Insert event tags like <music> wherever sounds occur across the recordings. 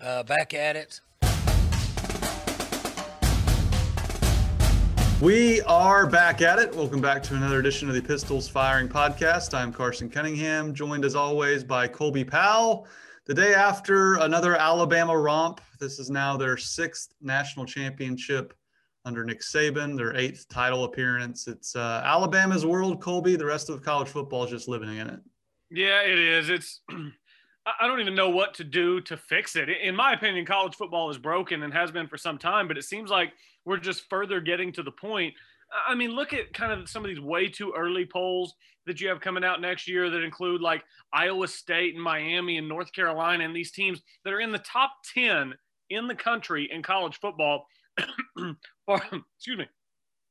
Uh, back at it. We are back at it. Welcome back to another edition of the Pistols Firing Podcast. I'm Carson Cunningham, joined as always by Colby Powell. The day after another Alabama romp, this is now their sixth national championship under Nick Saban, their eighth title appearance. It's uh, Alabama's world, Colby. The rest of college football is just living in it. Yeah, it is. It's <clears throat> I don't even know what to do to fix it. In my opinion, college football is broken and has been for some time, but it seems like we're just further getting to the point. I mean, look at kind of some of these way too early polls that you have coming out next year that include like Iowa State and Miami and North Carolina and these teams that are in the top 10 in the country in college football. <coughs> excuse me.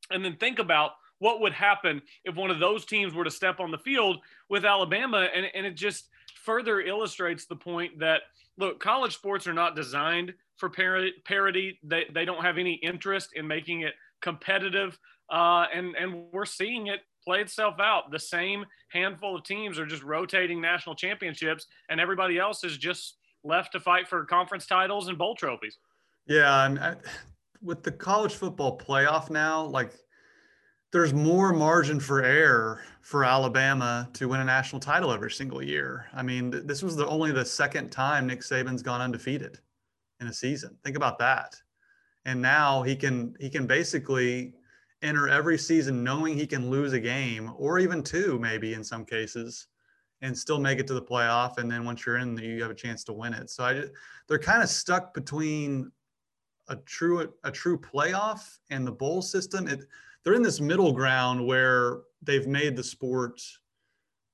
And then think about what would happen if one of those teams were to step on the field with Alabama. And, and it just further illustrates the point that, look, college sports are not designed for parity. They, they don't have any interest in making it competitive. Uh, and, and we're seeing it play itself out. The same handful of teams are just rotating national championships, and everybody else is just left to fight for conference titles and bowl trophies. Yeah, and I, with the college football playoff now, like there's more margin for error for Alabama to win a national title every single year. I mean, this was the only the second time Nick Saban's gone undefeated in a season. Think about that. And now he can he can basically enter every season knowing he can lose a game or even two maybe in some cases and still make it to the playoff and then once you're in you have a chance to win it. So I just, they're kind of stuck between a true a true playoff and the bowl system. It they're in this middle ground where they've made the sport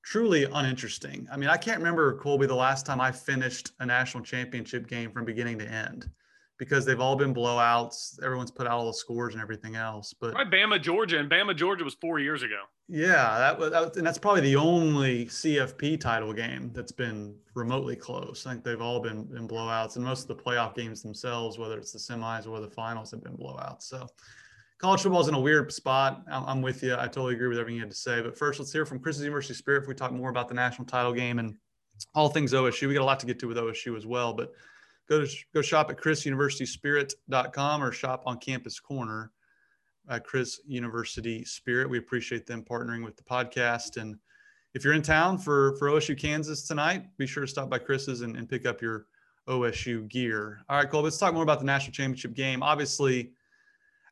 truly uninteresting. I mean, I can't remember Colby the last time I finished a national championship game from beginning to end because they've all been blowouts. Everyone's put out all the scores and everything else. But right, Bama, Georgia, and Bama, Georgia was four years ago. Yeah, that was, that was, and that's probably the only CFP title game that's been remotely close. I think they've all been in blowouts, and most of the playoff games themselves, whether it's the semis or the finals, have been blowouts. So college is in a weird spot. I'm with you. I totally agree with everything you had to say. But first, let's hear from Chris's University Spirit if we talk more about the national title game and all things OSU. We got a lot to get to with OSU as well, but go to go shop at chrisuniversityspirit.com or shop on campus corner at chris university spirit we appreciate them partnering with the podcast and if you're in town for for osu kansas tonight be sure to stop by chris's and, and pick up your osu gear all right cole let's talk more about the national championship game obviously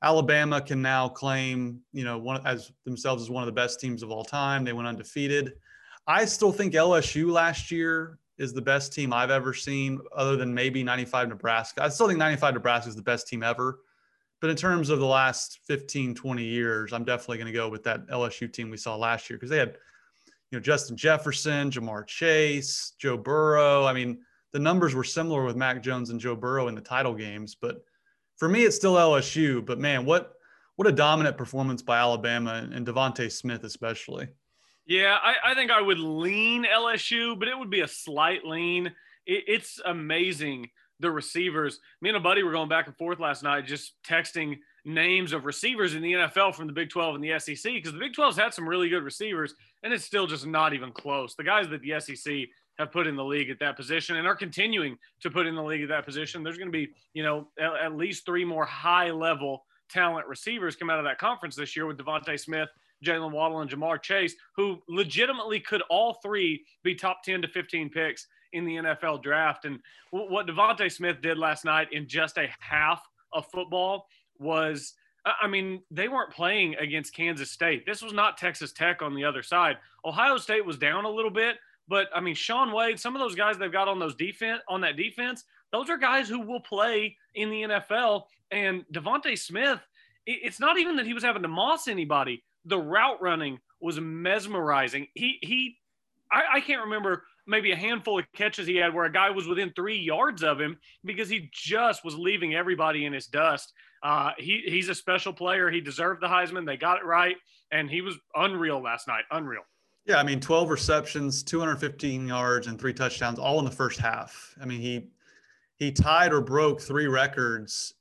alabama can now claim you know one as themselves as one of the best teams of all time they went undefeated i still think lsu last year is the best team I've ever seen, other than maybe 95 Nebraska. I still think 95 Nebraska is the best team ever. But in terms of the last 15, 20 years, I'm definitely going to go with that LSU team we saw last year because they had, you know, Justin Jefferson, Ja'Marr Chase, Joe Burrow. I mean, the numbers were similar with Mac Jones and Joe Burrow in the title games. But for me, it's still LSU. But man, what what a dominant performance by Alabama and DeVonta Smith especially. Yeah, I, I, think I would lean LSU, but it would be a slight lean. It, it's amazing the receivers. Me and a buddy were going back and forth last night, just texting names of receivers in the NFL from the Big 12 and the SEC because the Big 12's had some really good receivers, and it's still just not even close. The guys that the SEC have put in the league at that position and are continuing to put in the league at that position, there's going to be, you know, at, at least three more high level talent receivers come out of that conference this year with DeVonta Smith Jaylen Waddle, and Ja'Marr Chase, who legitimately could all three be top 10 to 15 picks in the NFL draft. And what DeVonta Smith did last night in just a half of football was. I mean, they weren't playing against Kansas State. This was not Texas Tech on the other side. Ohio State was down a little bit, but I mean, Shaun Wade, some of those guys they've got on those defense on that defense, those are guys who will play in the NFL. And DeVonta Smith, it's not even that he was having to moss anybody the route running was mesmerizing. He he, I, I can't remember maybe a handful of catches he had where a guy was within three yards of him because he just was leaving everybody in his dust. Uh, he he's a special player. He deserved the Heisman. They got it right, and he was unreal last night. Unreal. Yeah, I mean, 12 receptions, 215 yards, and three touchdowns, all in the first half. I mean, he he tied or broke three records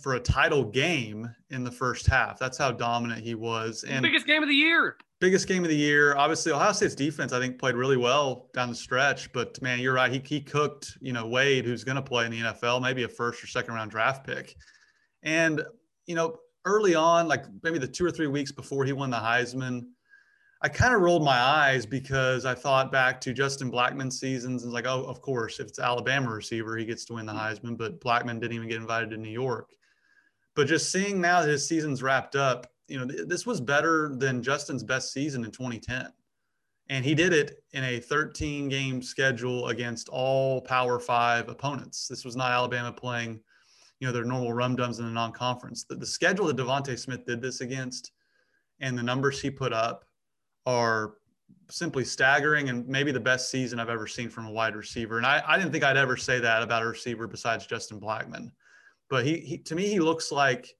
for a title game in the first half. That's how dominant he was. And biggest game of the year. biggest game of the year. Obviously, Ohio State's defense, I think, played really well down the stretch. But man, you're right. He, he cooked, you know, Wade, who's going to play in the NFL, maybe a first or second round draft pick. And, you know, early on, like maybe the two or three weeks before he won the Heisman, I kind of rolled my eyes because I thought back to Justin Blackmon's seasons and was like, oh, of course, if it's Alabama receiver, he gets to win the mm-hmm. Heisman. But Blackmon didn't even get invited to New York. But just seeing now that his season's wrapped up, you know, th- this was better than Justin's best season in 2010. And he did it in a 13 game schedule against all Power Five opponents. This was not Alabama playing, you know, their normal rum dums in the non conference. The, the schedule that DeVonta Smith did this against and the numbers he put up are simply staggering and maybe the best season I've ever seen from a wide receiver. And I, I didn't think I'd ever say that about a receiver besides Justin Blackmon. But he, he to me, he looks like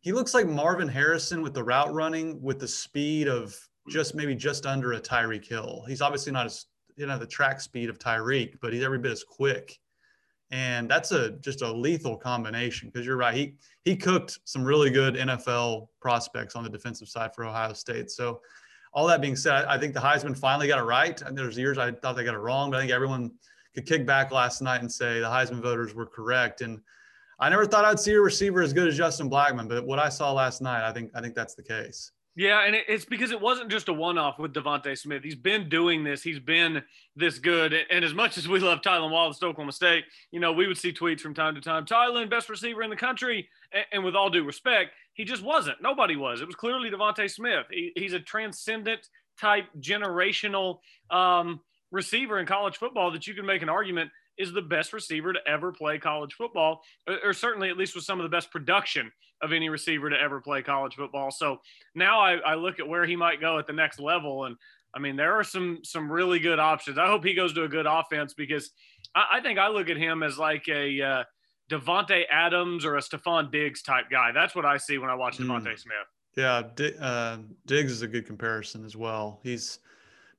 he looks like Marvin Harrison with the route running with the speed of just maybe just under a Tyreek Hill. He's obviously not as you know the track speed of Tyreek, but he's every bit as quick. And that's a just a lethal combination because you're right. He he cooked some really good NFL prospects on the defensive side for Ohio State. So all that being said, I think the Heisman finally got it right. And there's years I thought they got it wrong, but I think everyone could kick back last night and say the Heisman voters were correct. And I never thought I'd see a receiver as good as Justin Blackmon, but what I saw last night, I think I think that's the case. Yeah, and it's because it wasn't just a one-off with DeVonta Smith. He's been doing this. He's been this good. And as much as we love Tylan Wallace Oklahoma State, you know, we would see tweets from time to time, Tylan, best receiver in the country. And with all due respect, he just wasn't. Nobody was. It was clearly DeVonta Smith. He, he's a transcendent type generational um, receiver in college football that you can make an argument – is the best receiver to ever play college football, or, certainly at least with some of the best production of any receiver to ever play college football. So now I, I look at where he might go at the next level, and I mean there are some some really good options. I hope he goes to a good offense because I, I think I look at him as like a uh, Davante Adams or a Stefon Diggs type guy. That's what I see when I watch DeVonta mm. Smith. Yeah, uh, Diggs is a good comparison as well. He's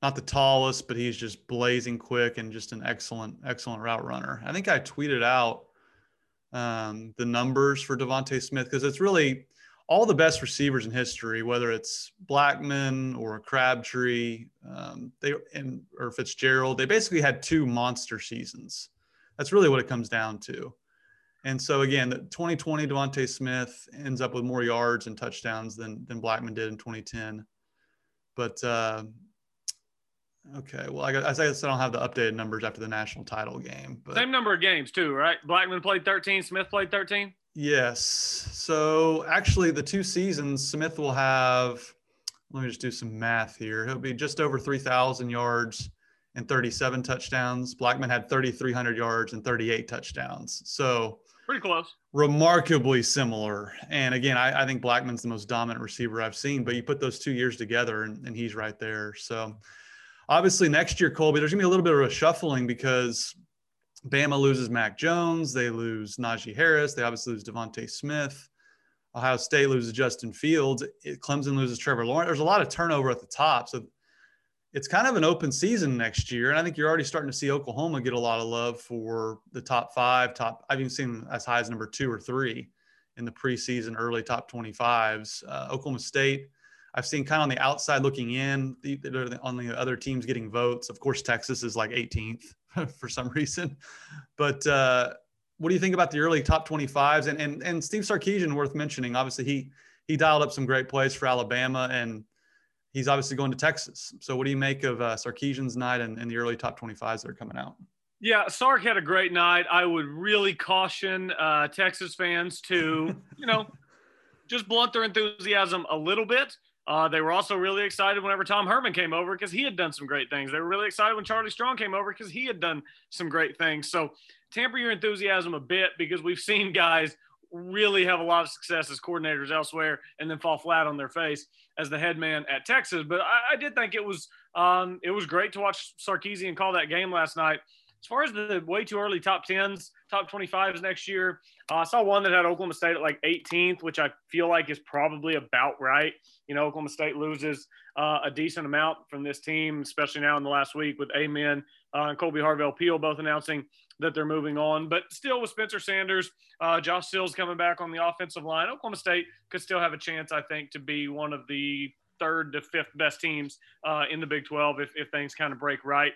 not the tallest, but he's just blazing quick and just an excellent, excellent route runner. I think I tweeted out um, the numbers for DeVonta Smith because it's really all the best receivers in history, whether it's Blackmon or Crabtree, um, they and or Fitzgerald. They basically had two monster seasons. That's really what it comes down to. And so again, the 2020 DeVonta Smith ends up with more yards and touchdowns than than Blackmon did in 2010. But uh, Okay. Well, I guess I don't have the updated numbers after the national title game. But Same number of games too, right? Blackmon played 13. Smith played 13. Yes. So actually, the two seasons, Smith will have. Let me just do some math here. He'll be just over 3,000 yards and 37 touchdowns. Blackmon had 3,300 yards and 38 touchdowns. So pretty close. Remarkably similar. And again, I, I, think Blackmon's the most dominant receiver I've seen, but you put those two years together and, and he's right there. So obviously next year, Colby, there's gonna be a little bit of a shuffling because Bama loses Mac Jones, they lose Najee Harris, they obviously lose DeVonta Smith. Ohio State loses Justin Fields. Clemson loses Trevor Lawrence. There's a lot of turnover at the top, so it's kind of an open season next year. And I think you're already starting to see Oklahoma get a lot of love for the top five, top. I've even seen as high as number two or three in the preseason, early top 25s. Uh, Oklahoma State I've seen kind of on the outside looking in, the, on the other teams getting votes. Of course, Texas is like 18th <laughs> for some reason. But uh, what do you think about the early top 25s? And, and, and Steve Sarkisian, worth mentioning, obviously he, he dialed up some great plays for Alabama and he's obviously going to Texas. So what do you make of uh, Sarkisian's night and, and the early top 25s that are coming out? Yeah, Sark had a great night. I would really caution uh, Texas fans to, you know, <laughs> just blunt their enthusiasm a little bit. Uh, they were also really excited whenever Tom Herman came over because he had done some great things. They were really excited when Charlie Strong came over because he had done some great things. So tamper your enthusiasm a bit because we've seen guys really have a lot of success as coordinators elsewhere and then fall flat on their face as the head man at Texas. But I, I did think it was um, it was great to watch Sarkisian call that game last night. As far as the way too early top tens, top 25s next year, uh, I saw one that had Oklahoma State at like 18th, which I feel like is probably about right. You know, Oklahoma State loses uh, a decent amount from this team, especially now in the last week with Amen uh, and Kolby Harvell Peel both announcing that they're moving on. But still, with Spencer Sanders, uh, Josh Sills coming back on the offensive line, Oklahoma State could still have a chance, I think, to be one of the third to fifth best teams uh, in the Big 12 if, if things kind of break right.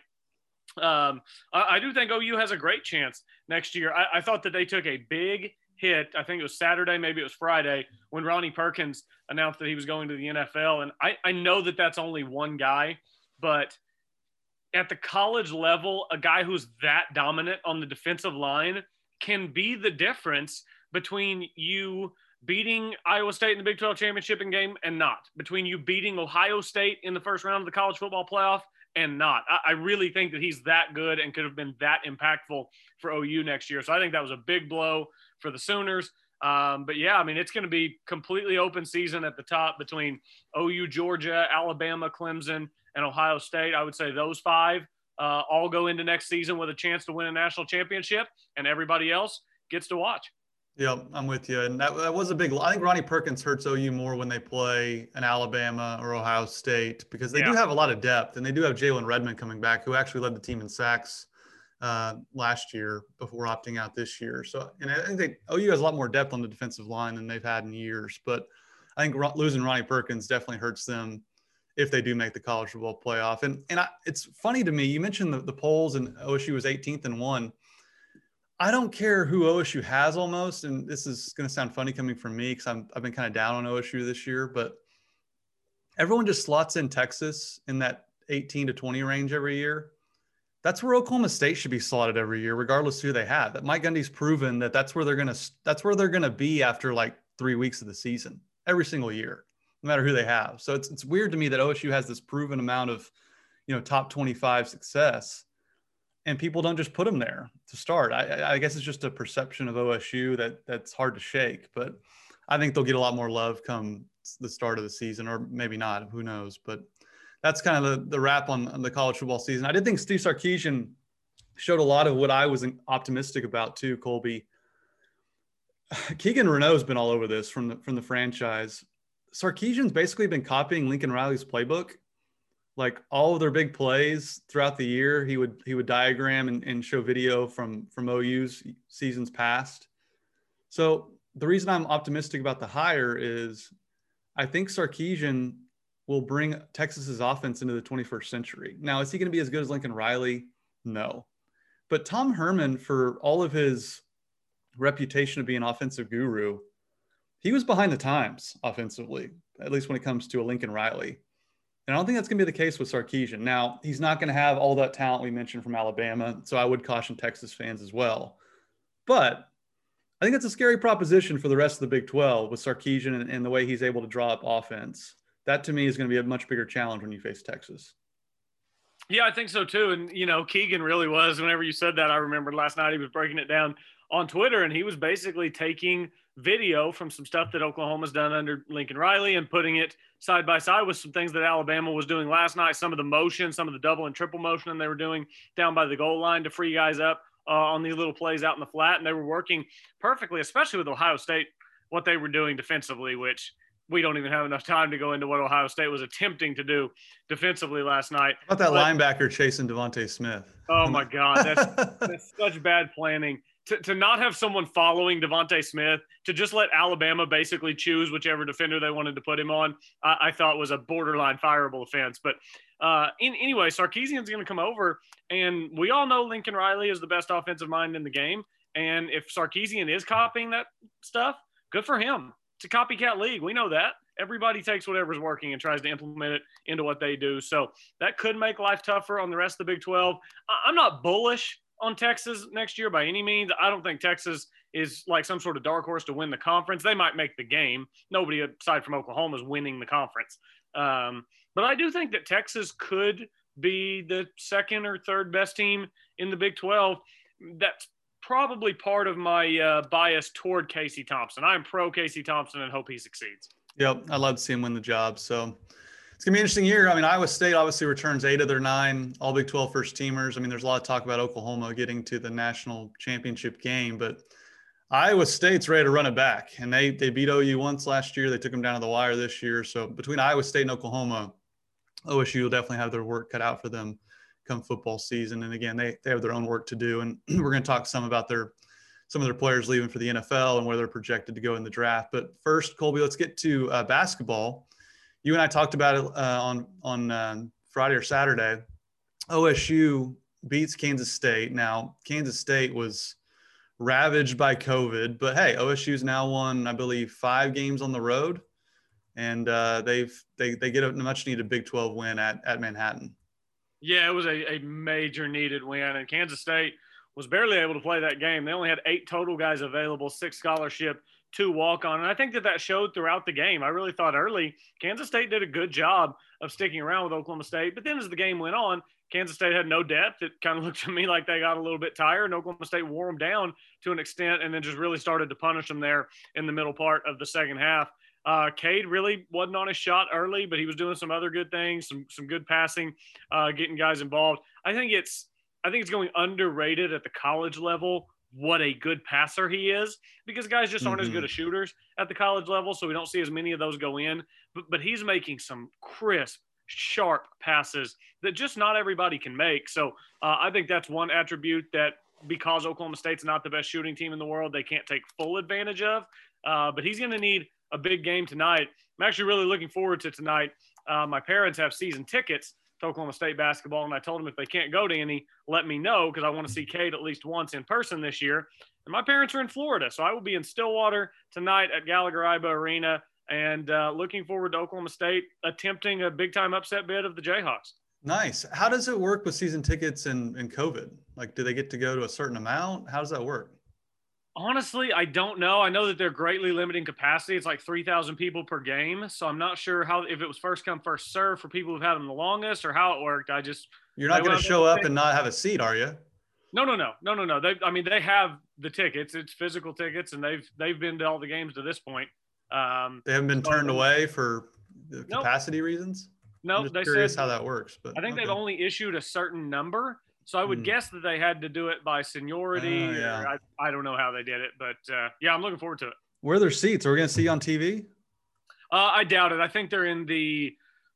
Um, I, I, do think OU has a great chance next year. I, I, thought that they took a big hit. I think it was Saturday, maybe it was Friday, when Ronnie Perkins announced that he was going to the NFL. And I, I know that that's only one guy, but at the college level, a guy who's that dominant on the defensive line can be the difference between you beating Iowa State in the Big 12 championship game and not, between you beating Ohio State in the first round of the college football playoff and not. I, I, really think that he's that good and could have been that impactful for OU next year. So I think that was a big blow for the Sooners. Um, but yeah, I mean, it's going to be completely open season at the top between OU, Georgia, Alabama, Clemson, and Ohio State. I would say those five uh, all go into next season with a chance to win a national championship, and everybody else gets to watch. Yep, I'm with you. And that, that was a big. I think Ronnie Perkins hurts OU more when they play an Alabama or Ohio State because they yeah. do have a lot of depth, and they do have Jalen Redmond coming back, who actually led the team in sacks uh, last year before opting out this year. So, and I think they, OU has a lot more depth on the defensive line than they've had in years. But I think losing Ronnie Perkins definitely hurts them if they do make the college football playoff. And and I, it's funny to me. You mentioned the, the polls, and OSU was 18th and one. I don't care who OSU has almost, and this is going to sound funny coming from me because I've been kind of down on OSU this year, but everyone just slots in Texas in that 18 to 20 range every year. That's where Oklahoma State should be slotted every year, regardless who they have. That Mike Gundy's proven that that's where they're gonna that's where they're gonna be after like three weeks of the season every single year, no matter who they have. So it's it's weird to me that OSU has this proven amount of, you know, top 25 success and people don't just put them there to start. I, I, guess it's just a perception of OSU that that's hard to shake, but I think they'll get a lot more love come the start of the season, or maybe not. Who knows? But that's kind of the, the wrap on, on the college football season. I did think Steve Sarkisian showed a lot of what I was optimistic about too. Colby <sighs> Keegan Renault's been all over this from the from the franchise. Sarkisian's basically been copying Lincoln Riley's playbook like all of their big plays throughout the year he would he would diagram and, and show video from from ou's seasons past. So the reason i'm optimistic about the hire is i think sarkisian will bring texas's offense into the 21st century. Now is he going to be as good as lincoln riley? No. But tom herman for all of his reputation of being an offensive guru he was behind the times offensively at least when it comes to a lincoln riley and I don't think that's going to be the case with Sarkisian. Now, he's not going to have all that talent we mentioned from Alabama. So I would caution Texas fans as well. But I think that's a scary proposition for the rest of the Big 12 with Sarkisian and, and the way he's able to draw up offense. That to me is going to be a much bigger challenge when you face Texas. Yeah, I think so too. And, you know, Keegan really was. Whenever you said that, I remember last night he was breaking it down on Twitter and he was basically taking video from some stuff that Oklahoma's done under Lincoln Riley and putting it side by side with some things that Alabama was doing last night. Some of the motion, some of the double and triple motion they were doing down by the goal line to free guys up uh, on these little plays out in the flat. And they were working perfectly, especially with Ohio State, what they were doing defensively, which we don't even have enough time to go into what Ohio State was attempting to do defensively last night. How about that but, linebacker chasing DeVonta Smith? Oh my God, that's, <laughs> that's such bad planning to, to not have someone following DeVonta Smith, to just let Alabama basically choose whichever defender they wanted to put him on, I, I thought was a borderline fireable offense. But uh, in, anyway, Sarkisian's going to come over, and we all know Lincoln Riley is the best offensive mind in the game. And if Sarkisian is copying that stuff, good for him. It's a copycat league. We know that. Everybody takes whatever's working and tries to implement it into what they do. So that could make life tougher on the rest of the Big 12. I'm not bullish on Texas next year by any means. I don't think Texas is like some sort of dark horse to win the conference. They might make the game. Nobody aside from Oklahoma is winning the conference. Um, but I do think that Texas could be the second or third best team in the Big 12. That's probably part of my uh, bias toward Casey Thompson. I'm pro Casey Thompson and hope he succeeds. Yep, I'd love to see him win the job. So it's gonna be an interesting year. I mean, Iowa State obviously returns eight of their nine All Big 12 first teamers. I mean, there's a lot of talk about Oklahoma getting to the national championship game, but Iowa State's ready to run it back, and they they beat OU once last year. They took them down to the wire this year. So between Iowa State and Oklahoma, OSU will definitely have their work cut out for them come football season. And again, they they have their own work to do, and <clears throat> we're going to talk some about their some of their players leaving for the NFL and where they're projected to go in the draft. But first, Colby, let's get to uh, basketball you and I talked about it uh, on on uh, Friday or Saturday. OSU beats Kansas State. Now, Kansas State was ravaged by COVID, but hey, OSU's now won, I believe, five games on the road, and uh, they've they they get a much needed Big 12 win at at Manhattan. Yeah, it was a, a major needed win, and Kansas State was barely able to play that game. They only had eight total guys available, six scholarship, two walk on. And I think that that showed throughout the game. I really thought early Kansas State did a good job of sticking around with Oklahoma State. But then as the game went on, Kansas State had no depth. It kind of <laughs> looked to me like they got a little bit tired, and Oklahoma State wore them down to an extent, and then just really started to punish them there in the middle part of the second half. Uh, Cade really wasn't on his shot early, but he was doing some other good things, some some good passing, uh, getting guys involved. I think it's I think it's going underrated at the college level what a good passer he is because guys just aren't mm-hmm. as good mm-hmm. as shooters at the college level, so we don't see as many of those go in. But but he's making some crisp, sharp passes that just not everybody can make. So uh, I think that's one attribute that because Oklahoma State's not the best shooting team in the world, they can't take full advantage of. Uh, but he's going to need a big game tonight. I'm actually really looking forward to tonight. Uh, my parents have season tickets to Oklahoma State basketball, and I told them if they can't go to any, let me know because I want to see Cade at least once in person this year. And my parents are in Florida, so I will be in Stillwater tonight at Gallagher Iba Arena, and uh, looking forward to Oklahoma State attempting a big time upset bid of the Jayhawks. Nice. How does it work with season tickets and, and COVID? Like, do they get to go to a certain amount? How does that work? Honestly, I don't know. I know that they're greatly limiting capacity. It's like 3,000 people per game. So I'm not sure how, if it was first come, first serve for people who've had them the longest or how it worked. I just. You're not going to show up and not have a seat, are you? No, no, no, no, no, no. They, I mean, they have the tickets. It's physical tickets, and they've they've been to all the games to this point. Um, they haven't been turned away for capacity nope. reasons. No, nope, they curious said, how that works. But I think okay. they've only issued a certain number. So I would mm. guess that they had to do it by seniority. Uh, yeah. I, I don't know how they did it, but uh, yeah, I'm looking forward to it. Where are their seats? Are we going to see on TV? Uh, I doubt it. I think they're in the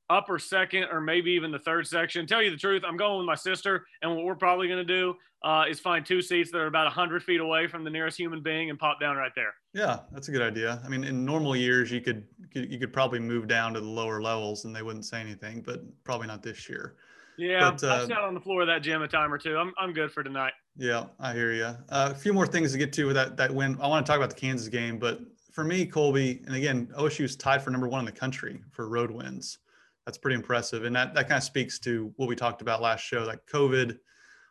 upper second or maybe even the third section. Tell you the truth, I'm going with my sister, and what we're probably going to do uh, is find two seats that are about 100 feet away from the nearest human being and pop down right there. Yeah, that's a good idea. I mean, in normal years, you could you could probably move down to the lower levels and they wouldn't say anything, but probably not this year. Yeah, but, uh, I've sat on the floor of that gym a time or two. I'm, I'm good for tonight. Yeah, I hear you. Uh, a few more things to get to with that that win. I want to talk about the Kansas game, but for me, Colby, and again, OSU is tied for number one in the country for road wins. That's pretty impressive, and that that kind of speaks to what we talked about last show. Like COVID,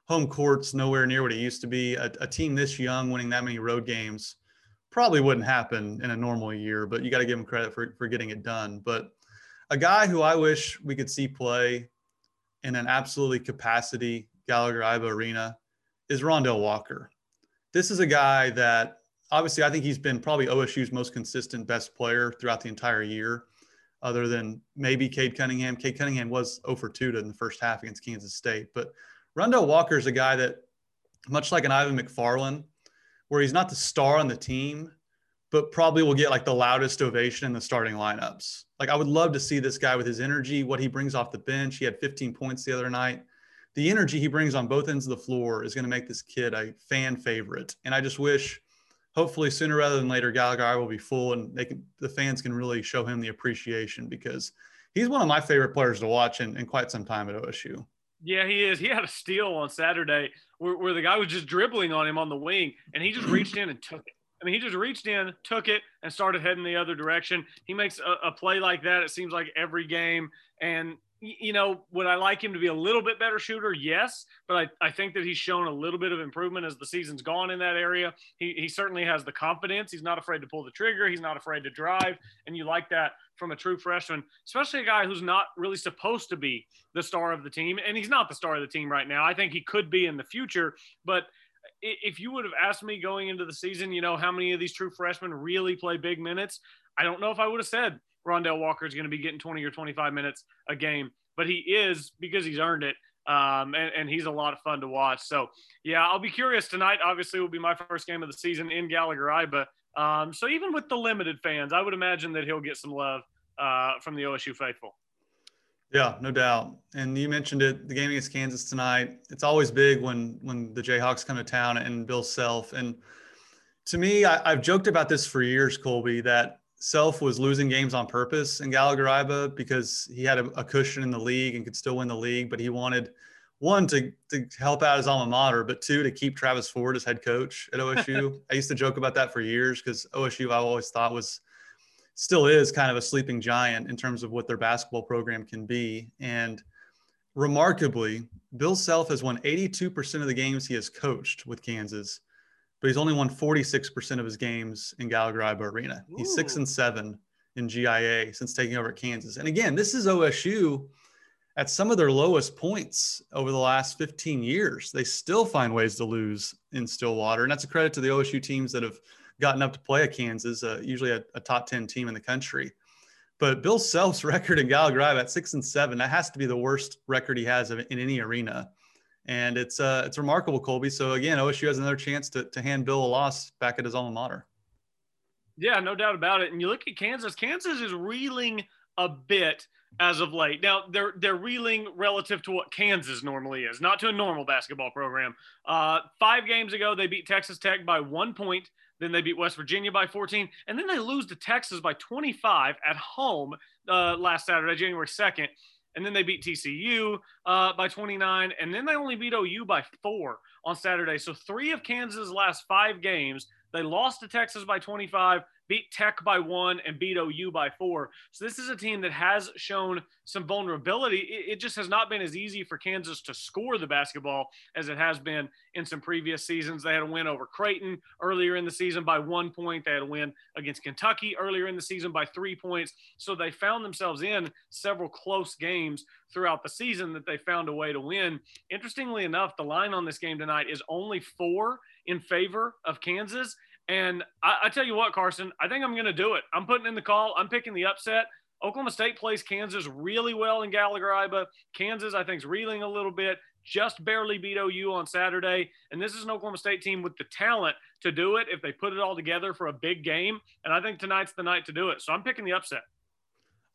home courts nowhere near what it used to be. A, a team this young winning that many road games probably wouldn't happen in a normal year, but you got to give them credit for for getting it done. But a guy who I wish we could see play in an absolutely capacity Gallagher Iba Arena is Rondel Walker. This is a guy that obviously I think he's been probably OSU's most consistent best player throughout the entire year, other than maybe Cade Cunningham. Cade Cunningham was 0 for 2 in the first half against Kansas State. But Rondel Walker is a guy that, much like an Ivan McFarlin, where he's not the star on the team, but probably will get like the loudest ovation in the starting lineups. Like I would love to see this guy with his energy, what he brings off the bench. He had 15 points the other night. The energy he brings on both ends of the floor is going to make this kid a fan favorite. And I just wish, hopefully sooner rather than later, Gallagher will be full and they can, the fans can really show him the appreciation because he's one of my favorite players to watch in, in quite some time at OSU. Yeah, he is. He had a steal on Saturday where, where the guy was just dribbling on him on the wing and he just reached in and took it. I mean, he just reached in, took it, and started heading the other direction. He makes a, a play like that. It seems like every game. And you know, would I like him to be a little bit better shooter? Yes, but I, I think that he's shown a little bit of improvement as the season's gone in that area. He, he certainly has the confidence. He's not afraid to pull the trigger. He's not afraid to drive. And you like that from a true freshman, especially a guy who's not really supposed to be the star of the team. And he's not the star of the team right now. I think he could be in the future, but – if you would have asked me going into the season, you know, how many of these true freshmen really play big minutes, I don't know if I would have said Rondel Walker is going to be getting 20 or 25 minutes a game, but he is because he's earned it. Um, and, and, he's a lot of fun to watch. So, yeah, I'll be curious tonight. Obviously, will be my first game of the season in Gallagher Iba. Um, so, even with the limited fans, I would imagine that he'll get some love uh, from the OSU faithful. Yeah, no doubt. And you mentioned it, the game against Kansas tonight. It's always big when when the Jayhawks come to town and Bill Self. And to me, I, have joked about this for years, Colby, that Self was losing games on purpose in Gallagher-Iba because he had a, a, cushion in the league and could still win the league, but he wanted one to, to help out his alma mater, but two to keep Travis Ford as head coach at OSU. <laughs> I used to joke about that for years because OSU I always thought was still is kind of a sleeping giant in terms of what their basketball program can be. And remarkably, Bill Self has won 82% of the games he has coached with Kansas but he's only won 46% of his games in Gallagher Iba Arena. He's six and seven in GIA since taking over at Kansas. And again, this is OSU at some of their lowest points over the last 15 years. They still find ways to lose in Stillwater. And that's a credit to the OSU teams that have gotten up to play at Kansas, uh, usually a, a, top 10 team in the country. But Bill Self's <laughs> record in Gallagher Iba at six and seven, that has to be the worst record he has in any arena and it's uh, it's remarkable, Colby. So again, OSU has another chance to to hand Bill a loss back at his alma mater. Yeah, no doubt about it. And you look at Kansas. Kansas is reeling a bit as of late. Now they're they're reeling relative to what Kansas normally is, not to a normal basketball program. Uh, five games ago, they beat Texas Tech by one point. Then they beat West Virginia by 14, and then they lose to Texas by 25 at home uh, last Saturday, January 2nd and then they beat TCU uh, by 29, and then they only beat OU by four on Saturday. So three of Kansas' last five games, they lost to Texas by 25, beat Tech by one, and beat OU by four. So this is a team that has shown some vulnerability. It, it, just has not been as easy for Kansas to score the basketball as it has been in some previous seasons. They had a win over Creighton earlier in the season by one point. They had a win against Kentucky earlier in the season by three points. So they found themselves in several close games throughout the season that they found a way to win. Interestingly enough, the line on this game tonight is only four in favor of Kansas. And I, I, tell you what, Carson, I think I'm going to do it. I'm putting in the call. I'm picking the upset. Oklahoma State plays Kansas really well in Gallagher Iba. Kansas, I think, is reeling a little bit. Just barely beat OU on Saturday. And this is an Oklahoma State team with the talent to do it if they put it all together for a big game. And I think tonight's the night to do it. So I'm picking the upset.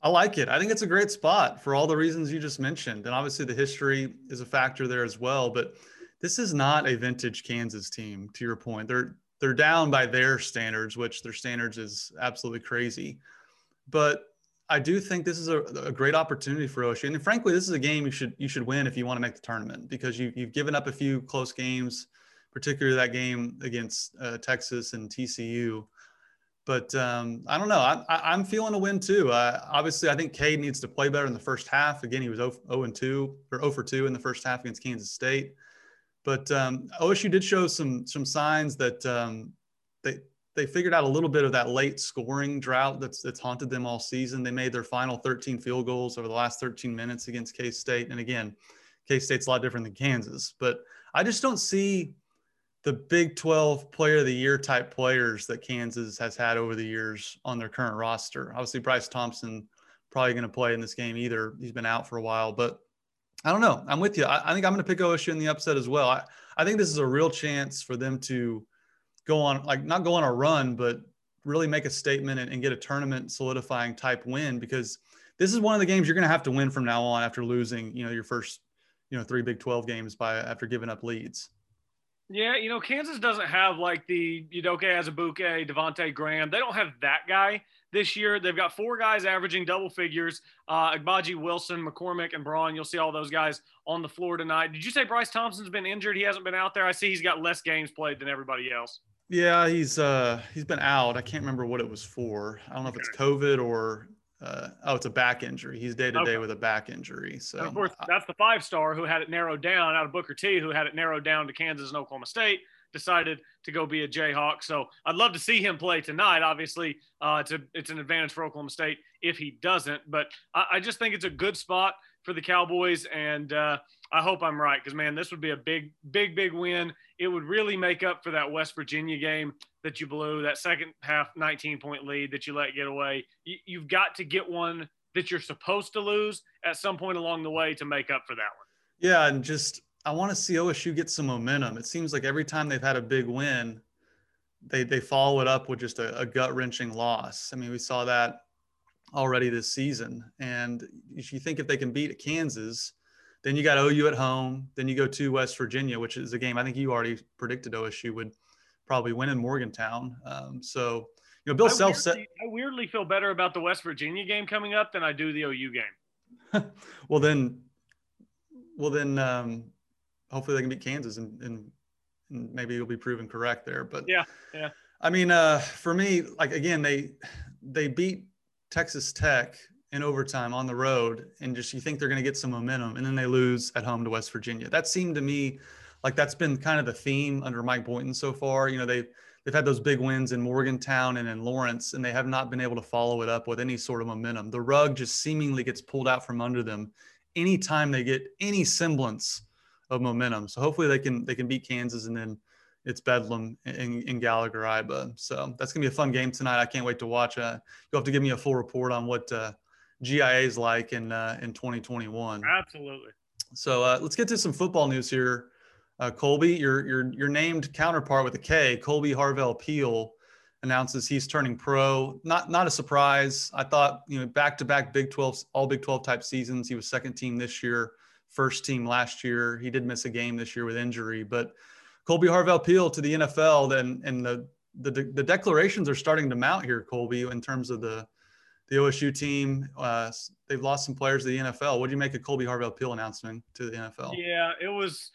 I like it. I think it's a great spot for all the reasons you just mentioned. And obviously, the history is a factor there as well. But this is not a vintage Kansas team, to your point. They're they're down by their standards, which their standards is absolutely crazy. But I do think this is a, a, great opportunity for OSU, and frankly, this is a game you should you should win if you want to make the tournament because you you've given up a few close games, particularly that game against uh, Texas and TCU. But um, I don't know. I, am feeling a win too. Uh, obviously, I think Cade needs to play better in the first half. Again, he was 0, 0 and 2 or 0 for 2 in the first half against Kansas State. But um, OSU did show some some signs that um, they they figured out a little bit of that late scoring drought that's that's haunted them all season. They made their final 13 field goals over the last 13 minutes against K State, and again, K State's a lot different than Kansas. But I just don't see the Big 12 Player of the Year type players that Kansas has had over the years on their current roster. Obviously, Bryce Thompson probably going to play in this game either. He's been out for a while, but I don't know. I'm with you. I, I think I'm going to pick OSU in the upset as well. I, I think this is a real chance for them to go on, like not go on a run, but really make a statement and, and get a tournament solidifying type win because this is one of the games you're going to have to win from now on after losing, you know, your first, you know, three Big 12 games by after giving up leads. Yeah, you know, Kansas doesn't have like the Udoka Azubuike, Devonte Graham. They don't have that guy this year. They've got four guys averaging double figures uh, Agbaji, Wilson, McCormick, and Braun. You'll see all those guys on the floor tonight. Did you say Bryce Thompson's been injured? He hasn't been out there. I see he's got less games played than everybody else. Yeah, he's uh he's been out. I can't remember what it was for. I don't know okay. if it's COVID or uh, oh, it's a back injury. He's day to day with a back injury. So and of course, that's the five star who had it narrowed down out of Booker T, who had it narrowed down to Kansas and Oklahoma State decided to go be a Jayhawk. So I'd love to see him play tonight. Obviously, uh, it's, a, it's an advantage for Oklahoma State if he doesn't. But I, I just think it's a good spot for the Cowboys. And uh, I hope I'm right because, man, this would be a big, big, big win. It would really make up for that West Virginia game that you blew, that second half 19 point lead that you let get away. You, you've got to get one that you're supposed to lose at some point along the way to make up for that one. Yeah. And just, I want to see OSU get some momentum. It seems like every time they've had a big win, they they follow it up with just a, a gut wrenching loss. I mean, we saw that already this season. And if you think if they can beat Kansas, then you got OU at home, then you go to West Virginia, which is a game I think you already predicted OSU would probably win in Morgantown. Um, so, you know, Bill I Self said. I weirdly feel better about the West Virginia game coming up than I do the OU game. <laughs> well, then, well, then, um, hopefully they can beat Kansas and, and, and maybe you'll be proven correct there. But yeah, yeah. I mean, uh, for me, like again, they they beat Texas Tech in overtime on the road, and just you think they're going to get some momentum, and then they lose at home to West Virginia. That seemed to me like that's been kind of the theme under Mike Boynton so far. You know, they've they've had those big wins in Morgantown and in Lawrence, and they have not been able to follow it up with any sort of momentum. The rug just seemingly gets pulled out from under them anytime they get any semblance of momentum. So hopefully they can they can beat Kansas and then it's Bedlam in, in Gallagher Iba. So that's gonna be a fun game tonight. I can't wait to watch. Uh, you'll have to give me a full report on what uh, GIA is like in uh, in 2021. Absolutely. So uh, let's get to some football news here. Uh, Colby, your your your named counterpart with a K, Kolby Harvell Peel, announces he's turning pro. Not not a surprise. I thought you know back to back Big 12 all Big 12 type seasons. He was second team this year, first team last year. He did miss a game this year with injury, but Kolby Harvell Peel to the NFL. Then and the, the the declarations are starting to mount here, Colby, in terms of the the OSU team. Uh, they've lost some players to the NFL. What do you make of Kolby Harvell Peel announcement to the NFL? Yeah, it was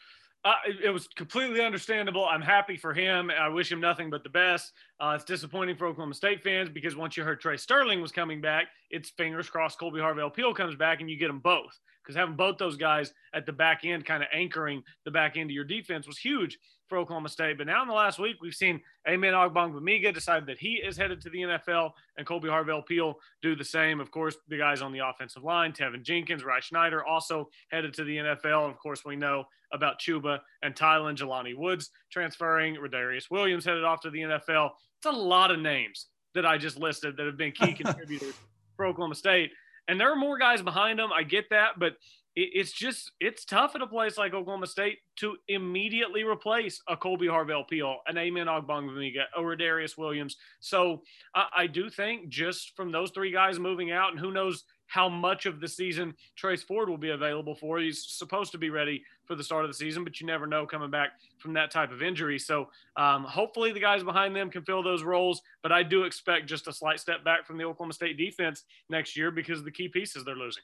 uh, it was completely understandable. I'm happy for him. I wish him nothing but the best. Uh, it's disappointing for Oklahoma State fans because once you heard Tre Sterling was coming back, it's fingers crossed Kolby Harvell Peel comes back and you get them both. Because having both those guys at the back end, kind of anchoring the back end of your defense, was huge for Oklahoma State. But now in the last week, we've seen Amen Ogbongbemiga decide that he is headed to the NFL and Kolby Harvell Peel do the same. Of course, the guys on the offensive line, Teven Jenkins, Rye Schneider, also headed to the NFL. Of course, we know about Chuba and Tylan, Jelani Woods transferring, Rodarius Williams headed off to the NFL. It's a lot of names that I just listed that have been key <laughs> contributors for Oklahoma State. And there are more guys behind them. I get that, but it's just it's tough at a place like Oklahoma State to immediately replace a Kolby Harvell Peel, an Amen Ogbongbemiga, or Darius Williams. So I, I, do think just from those three guys moving out, and who knows how much of the season Trace Ford will be available for. He's supposed to be ready for the start of the season, but you never know coming back from that type of injury. So um, hopefully the guys behind them can fill those roles. But I do expect just a slight step back from the Oklahoma State defense next year because of the key pieces they're losing.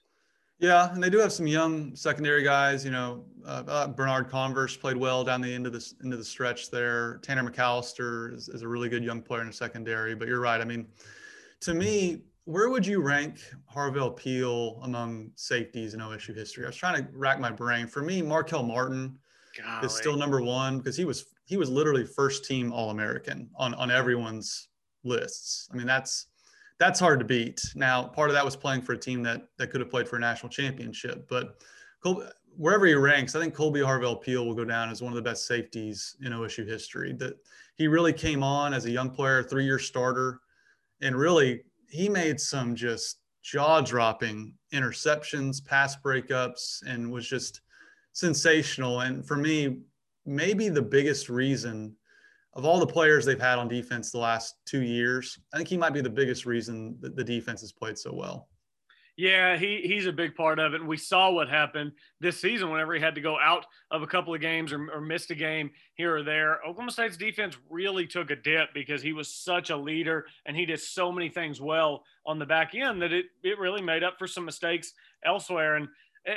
Yeah, and they do have some young secondary guys. You know, uh, uh, Bernard Converse played well down the end of the into the stretch there. Tanner McCalister is, is a really good young player in the secondary. But you're right. I mean, to me, where would you rank Harvell Peel among safeties in OSU history? I was trying to rack my brain. For me, Markelle Martin Golly. is still number one because he was he was literally first team All American on on everyone's lists. I mean, that's that's hard to beat. Now, part of that was playing for a team that that could have played for a national championship, but Col- wherever he ranks, I think Kolby Harvell Peel will go down as one of the best safeties in OSU history. That he really came on as a young player, three-year starter, and really he made some just jaw-dropping interceptions, pass breakups, and was just sensational. And for me, maybe the biggest reason of all the players they've had on defense the last two years, I think he might be the biggest reason that the defense has played so well. Yeah, he he's a big part of it. And we saw what happened this season whenever he had to go out of a couple of games or, or, missed a game here or there. Oklahoma State's defense really took a dip because he was such a leader and he did so many things well on the back end that it, it really made up for some mistakes elsewhere. And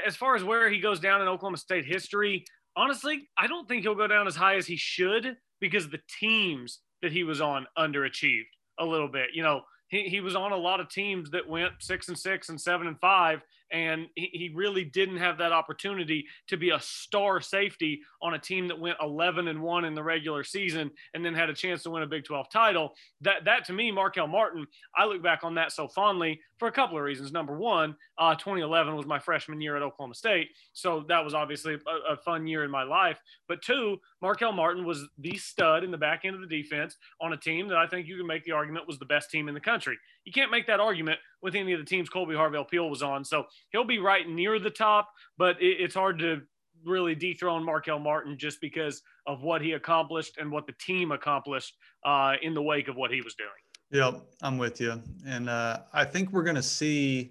as far as where he goes down in Oklahoma State history, honestly, I don't think he'll go down as high as he should because the teams that he was on underachieved a little bit. You know, he, he was on a lot of teams that went six and six and seven and five and he, he really didn't have that opportunity to be a star safety on a team that went 11 and 1 in the regular season and then had a chance to win a Big 12 title. That that to me, Markelle Martin, I look back on that so fondly for a couple of reasons. Number one, uh, 2011 was my freshman year at Oklahoma State, so that was obviously a, a fun year in my life. But two, Markelle Martin was the stud in the back end of the defense on a team that I think you can make the argument was the best team in the country. You can't make that argument with any of the teams Kolby Harvell Peel was on. So he'll be right near the top, but it, it's hard to really dethrone Markelle Martin just because of what he accomplished and what the team accomplished uh, in the wake of what he was doing. Yep, I'm with you. And uh, I think we're going to see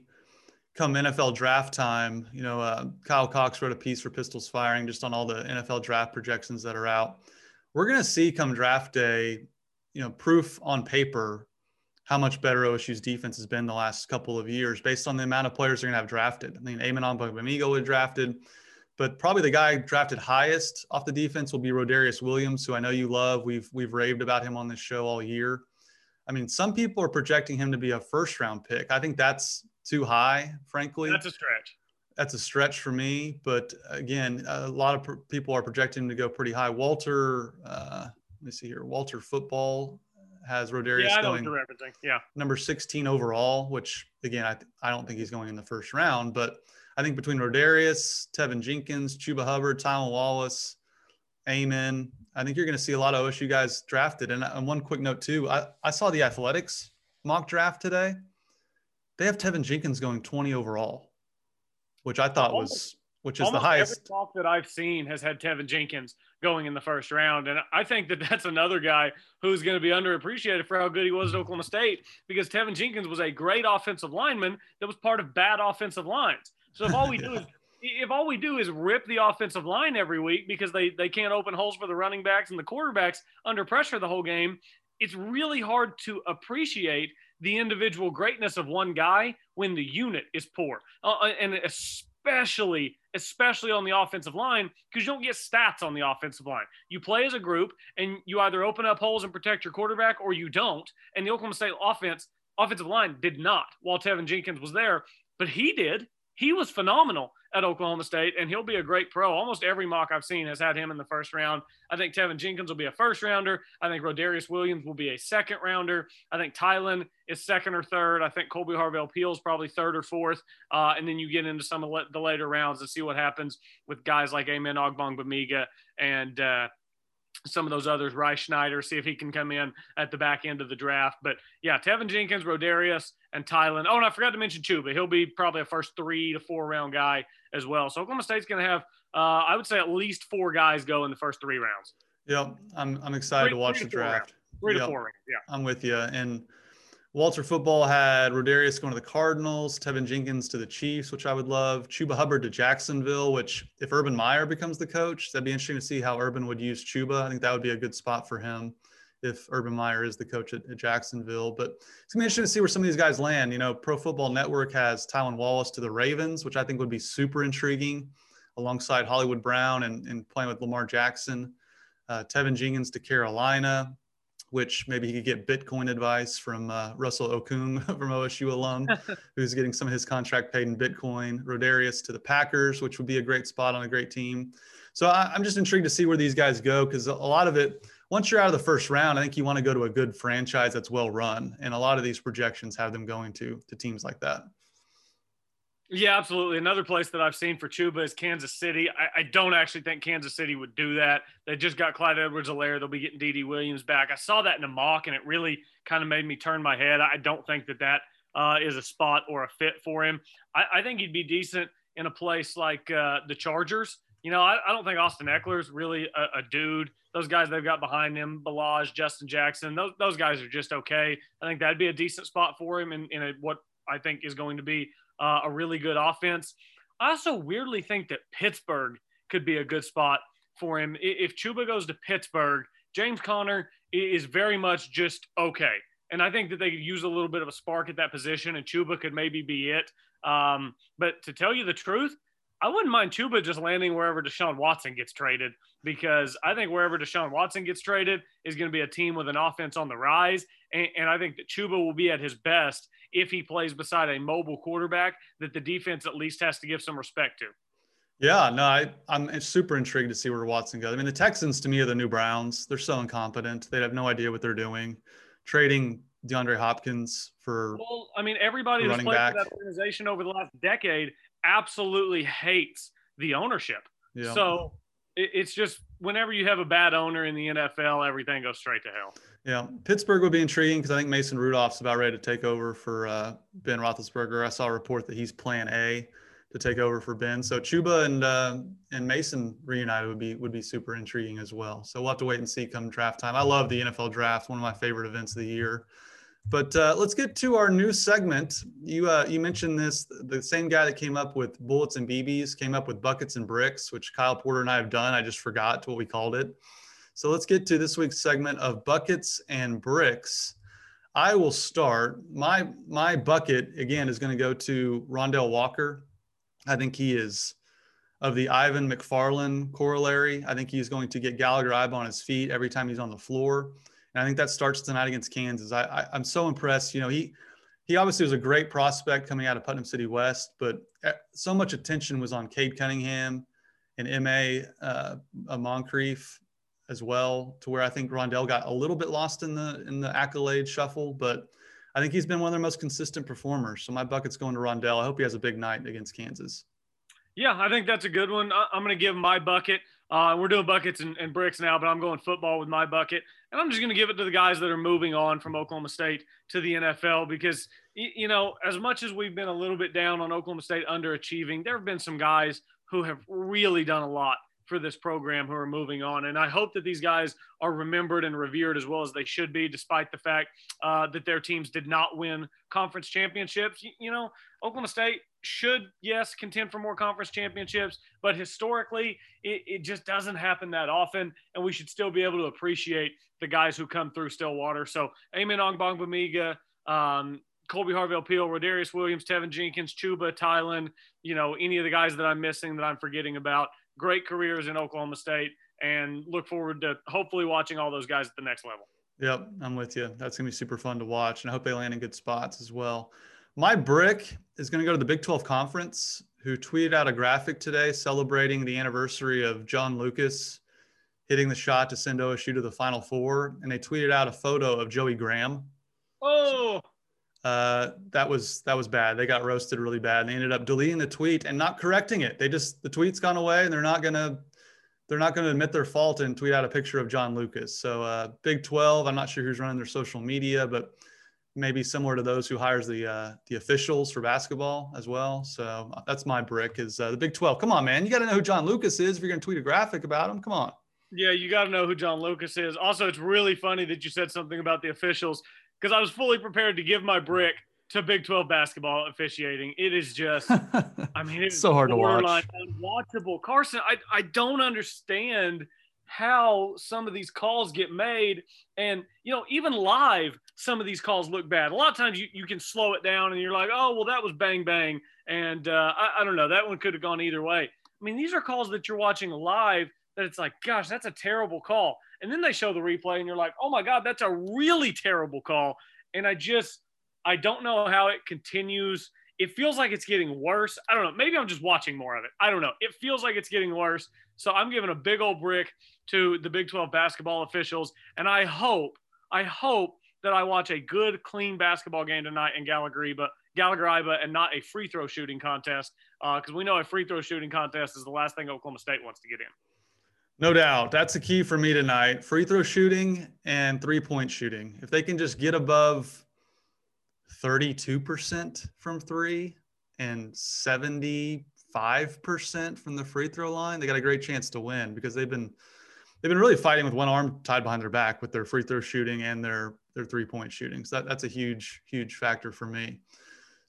come NFL draft time. You know, uh, Kyle Cox wrote a piece for Pistols Firing just on all the NFL draft projections that are out. we're going to see come draft day, you know, proof on paper how much better OSU's defense has been the last couple of years based on the amount of players they're going to have drafted. I mean, Amen Ogbongbemiga would drafted, but probably the guy drafted highest off the defense will be Rodarius Williams, who I know you love. We've we've raved about him on this show all year. I mean, some people are projecting him to be a first round pick. I think that's too high, frankly. That's a stretch. That's a stretch for me. But again, a lot of people are projecting him to go pretty high. Walter, uh, let me see here. Walter Football has Rodarius yeah, I going Yeah. number 16 overall, which again, I, th- I don't think he's going in the first round, but I think between Rodarius, Teven Jenkins, Chuba Hubbard, Tylan Wallace, Amen, I think you're going to see a lot of OSU guys drafted. And, and one quick note too, I, I saw the Athletic's mock draft today. They have Teven Jenkins going 20 overall, which I thought was which is the highest. Every talk that I've seen has had Teven Jenkins going in the first round, and I think that <laughs> that's another guy who's going to be underappreciated for how good he was at Oklahoma State because Teven Jenkins was a great offensive lineman that was part of bad offensive lines. So if all we yeah. do is <laughs> if all we do is rip the offensive line every week because they they can't open holes for the running backs and the quarterbacks under pressure the whole game, it's really hard to appreciate the individual greatness of one guy when the unit is poor, uh, and especially especially on the offensive line, because you don't get stats on the offensive line. You play as a group and you either open up holes and protect your quarterback or you don't. And the Oklahoma State offense, offensive line did not while Teven Jenkins was there, but he did. He was phenomenal at Oklahoma State, and he'll be a great pro. Almost every mock I've seen has had him in the first round. I think Teven Jenkins will be a first rounder. I think Rodarius Williams will be a second rounder. I think Tylan is second or third. I think Kolby Harvell is probably third or fourth. Uh, and then you get into some of the later rounds and see what happens with guys like Amen Ogbongbemiga and uh, some of those others, Rye Schneider, see if he can come in at the back end of the draft. But yeah, Teven Jenkins, Rodarius, and Tylan. Oh, and I forgot to mention Chuba. He'll be probably a first three to four round guy as well. So Oklahoma State's going to have, uh, I would say, at least four guys go in the first three rounds. Yep, I'm I'm excited three, to watch the draft. Three yep. to four rounds. Yeah, I'm with you. And Walter Football had Rodarius going to the Cardinals, Teven Jenkins to the Chiefs, which I would love. Chuba Hubbard to Jacksonville, which if Urban Meyer becomes the coach, that'd be interesting to see how Urban would use Chuba. I think that would be a good spot for him if Urban Meyer is the coach at, at Jacksonville. But it's gonna be interesting to see where some of these guys land. You know, Pro Football Network has Tylan Wallace to the Ravens, which I think would be super intriguing, alongside Hollywood Brown and, and playing with Lamar Jackson. Uh, Teven Jenkins to Carolina, which maybe he could get Bitcoin advice from uh, Russell Okung <laughs> from OSU alum, <laughs> who's getting some of his contract paid in Bitcoin. Rodarius to the Packers, which would be a great spot on a great team. So I, I'm just intrigued to see where these guys go because a lot of it once you're out of the first round, I think you want to go to a good franchise that's well run. And a lot of these projections have them going to to teams like that. Yeah, absolutely. Another place that I've seen for Chuba is Kansas City. I, I don't actually think Kansas City would do that. They just got Clyde Edwards-Helaire. They'll be getting D.D. Williams back. I saw that in a mock, and it really kind of made me turn my head. I don't think that that uh, is a spot or a fit for him. I, I think he'd be decent in a place like uh, the Chargers. You know, I, I, don't think Austin Ekeler is really a, a dude those guys they've got behind him, Ballage, Justin Jackson, those, those guys are just okay. I think that'd be a decent spot for him in, in a, what I think is going to be uh, a really good offense. I also weirdly think that Pittsburgh could be a good spot for him. If Chuba goes to Pittsburgh, James Conner is very much just okay. And I think that they could use a little bit of a spark at that position, and Chuba could maybe be it. Um, but to tell you the truth, I wouldn't mind Chuba just landing wherever Deshaun Watson gets traded because I think wherever Deshaun Watson gets traded is going to be a team with an offense on the rise. And, and, I think that Chuba will be at his best if he plays beside a mobile quarterback that the defense at least has to give some respect to. Yeah, no, I, I'm super intrigued to see where Watson goes. I mean, the Texans to me are the new Browns. They're so incompetent. They have no idea what they're doing. Trading DeAndre Hopkins for well, I mean, everybody who's played back. for that organization over the last decade absolutely hates the ownership. Yeah. So it's just whenever you have a bad owner in the NFL, everything goes straight to hell. Yeah, Pittsburgh would be intriguing because I think Mason Rudolph's about ready to take over for uh, Ben Roethlisberger. I saw a report that he's Plan A to take over for Ben. So Chuba and uh, and Mason reunited would be would be super intriguing as well. So we'll have to wait and see come draft time. I love the NFL draft, one of my favorite events of the year. But uh, let's get to our new segment. You uh, you mentioned this. The same guy that came up with bullets and BBs came up with buckets and bricks, which Kyle Porter and I have done. I just forgot what we called it. So let's get to this week's segment of buckets and bricks. I will start. My my bucket again is going to go to Rondel Walker. I think he is of the Ivan McFarlin corollary. I think he's going to get Gallagher Iba on his feet every time he's on the floor. And I think that starts tonight against Kansas. I, I I'm so impressed. You know, he he obviously was a great prospect coming out of Putnam City West, but eh, so much attention was on Cade Cunningham and MA uh, Moncrieffe as well, to where I think Rondel got a little bit lost in the in the accolade shuffle, but I think he's been one of their most consistent performers. So my bucket's going to Rondel. I hope he has a big night against Kansas. Yeah, I think that's a good one. I'm going to give my bucket. Uh, we're doing buckets and, and, bricks now, but I'm going football with my bucket. And I'm just going to give it to the guys that are moving on from Oklahoma State to the NFL because, you know, as much as we've been a little bit down on Oklahoma State underachieving, there have been some guys who have really done a lot for this program who are moving on. And I hope that these guys are remembered and revered as well as they should be, despite the fact uh, that their teams did not win conference championships. You, know, Oklahoma State should, yes, contend for more conference championships, but historically, it, it just doesn't happen that often. And we should still be able to appreciate the guys who come through Stillwater. So, Amen Ogbongbemiga, um, Kolby Harvell Peel, Rodarius Williams, Teven Jenkins, Chuba, Tylan, you know, any of the guys that I'm missing that I'm forgetting about. Great careers in Oklahoma State and look forward to hopefully watching all those guys at the next level. Yep, I'm with you. That's going to be super fun to watch. And I hope they land in good spots as well. My brick is going to go to the Big 12 Conference, who tweeted out a graphic today celebrating the anniversary of John Lucas hitting the shot to send OSU to the Final Four. And they tweeted out a photo of Joey Graham. Oh, uh, that was that was bad. They got roasted really bad. And they ended up deleting the tweet and not correcting it. They just the tweet's gone away, and they're not gonna they're not gonna admit their fault and tweet out a picture of John Lucas. So uh, Big 12. I'm not sure who's running their social media, but maybe similar to those who hires the uh, the officials for basketball as well. So uh, that's my brick is uh, the Big 12. Come on, man, you got to know who John Lucas is if you're gonna tweet a graphic about him. Come on. Yeah, you got to know who John Lucas is. Also, it's really funny that you said something about the officials because I was fully prepared to give my brick to Big 12 basketball officiating. It is just, <laughs> I mean, it's so hard to watch. Unwatchable. Carson, I, I don't understand how some of these calls get made. And, you know, even live, some of these calls look bad. A lot of times you, you can slow it down and you're like, oh, well, that was bang, bang. And uh, I, I don't know, that one could have gone either way. I mean, these are calls that you're watching live that it's like, gosh, that's a terrible call. And then they show the replay and you're like, oh my God, that's a really terrible call. And I just, I don't know how it continues. It feels like it's getting worse. I don't know. Maybe I'm just watching more of it. I don't know. It feels like it's getting worse. So I'm giving a big old brick to the Big 12 basketball officials. And I hope, I hope that I watch a good, clean basketball game tonight in Gallagher but Gallagher Iba and not a free throw shooting contest because uh, we know a free throw shooting contest is the last thing Oklahoma State wants to get in. No doubt. That's the key for me tonight. Free throw shooting and three point shooting. If they can just get above 32% from three and 75% from the free throw line, they got a great chance to win because they've been they've been really fighting with one arm tied behind their back with their free throw shooting and their their three point shooting. So that, that's a huge, huge factor for me.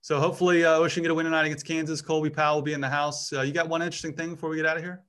So hopefully, uh, Ocean get a win tonight against Kansas. Colby Powell will be in the house. Uh, you got one interesting thing before we get out of here?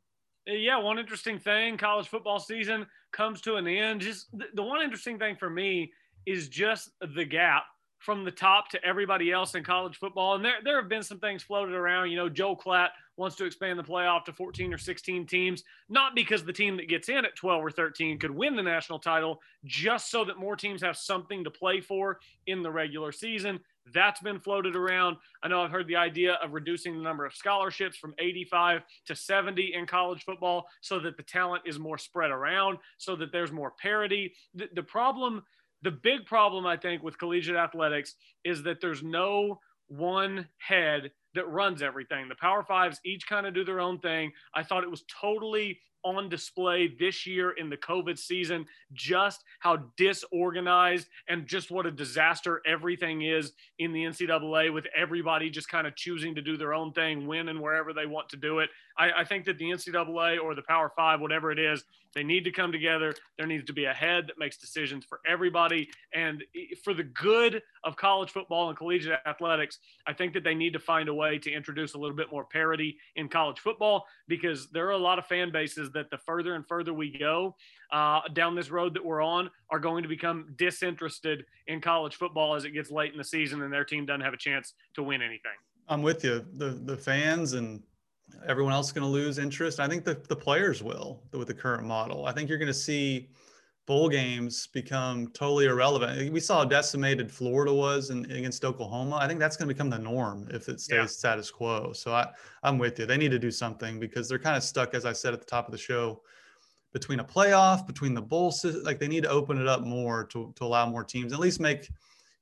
Yeah, one interesting thing college football season comes to an end. Just the, one interesting thing for me is just the gap from the top to everybody else in college football. And there, there have been some things floated around. You know, Joel Klatt wants to expand the playoff to 14 or 16 teams, not because the team that gets in at 12 or 13 could win the national title, just so that more teams have something to play for in the regular season. That's been floated around. I know I've heard the idea of reducing the number of scholarships from 85 to 70 in college football so that the talent is more spread around, so that there's more parity. The, the problem, the big problem, I think, with collegiate athletics is that there's no one head that runs everything. The Power Fives each kind of do their own thing. I thought it was totally on display this year in the COVID season, just how disorganized and just what a disaster everything is in the NCAA with everybody just kind of choosing to do their own thing, when and wherever they want to do it. I, I think that the NCAA or the Power Five, whatever it is, they need to come together. There needs to be a head that makes decisions for everybody. And for the good of college football and collegiate athletics, I think that they need to find a way to introduce a little bit more parity in college football because there are a lot of fan bases that the further and further we go uh, down this road that we're on are going to become disinterested in college football as it gets late in the season and their team doesn't have a chance to win anything. I'm with you. The the fans and everyone else going to lose interest. I think the, the players will with the current model. I think you're going to see bowl games become totally irrelevant. Eh, we saw how decimated Florida was in, against Oklahoma. I think that's going to become the norm if it stays yeah. status quo. So I, I'm with you. They need to do something because they're kind of stuck, as I said at the top of the show, between a playoff, between the bowl. Like they need to open it up more to, to allow more teams, at least make,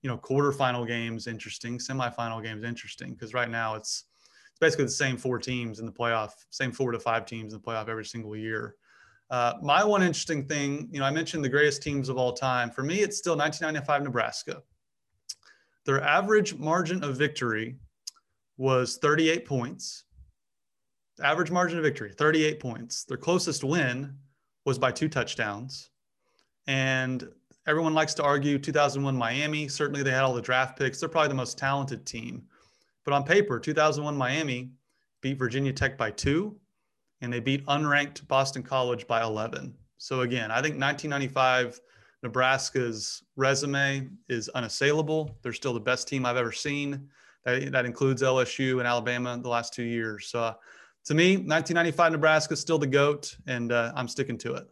you know, quarterfinal games interesting, semifinal games interesting. Because right now it's it's basically the same four teams in the playoff, same four to five teams in the playoff every single year. Uh, my one interesting thing, you know, I mentioned the greatest teams of all time. For me, it's still 1995 Nebraska. Their average margin of victory was 38 points. Average margin of victory, 38 points. Their closest win was by two touchdowns. And everyone likes to argue 2001 Miami. Certainly, they had all the draft picks. They're probably the most talented team. But on paper, 2001 Miami beat Virginia Tech by two and they beat unranked Boston College by 11. So again, I think 1995 Nebraska's resume is unassailable. They're still the best team I've ever seen. That, that includes LSU and Alabama the last two years. So uh, to me, 1995 Nebraska is still the GOAT, and uh, I'm sticking to it.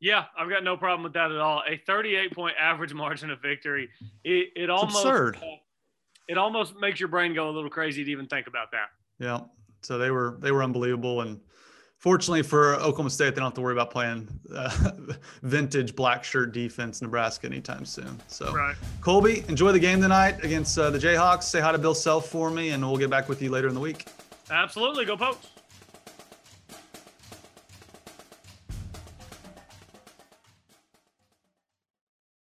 Yeah, I've got no problem with that at all. A 38 point average margin of victory. It, it almost absurd. Uh, it almost makes your brain go a little crazy to even think about that. Yeah. So they were they were unbelievable, and fortunately for Oklahoma State, they don't have to worry about playing uh, <laughs> vintage black shirt defense Nebraska anytime soon. So, right. Colby, enjoy the game tonight against uh, the Jayhawks. Say hi to Bill Self for me, and we'll get back with you later in the week. Absolutely, go Pokes.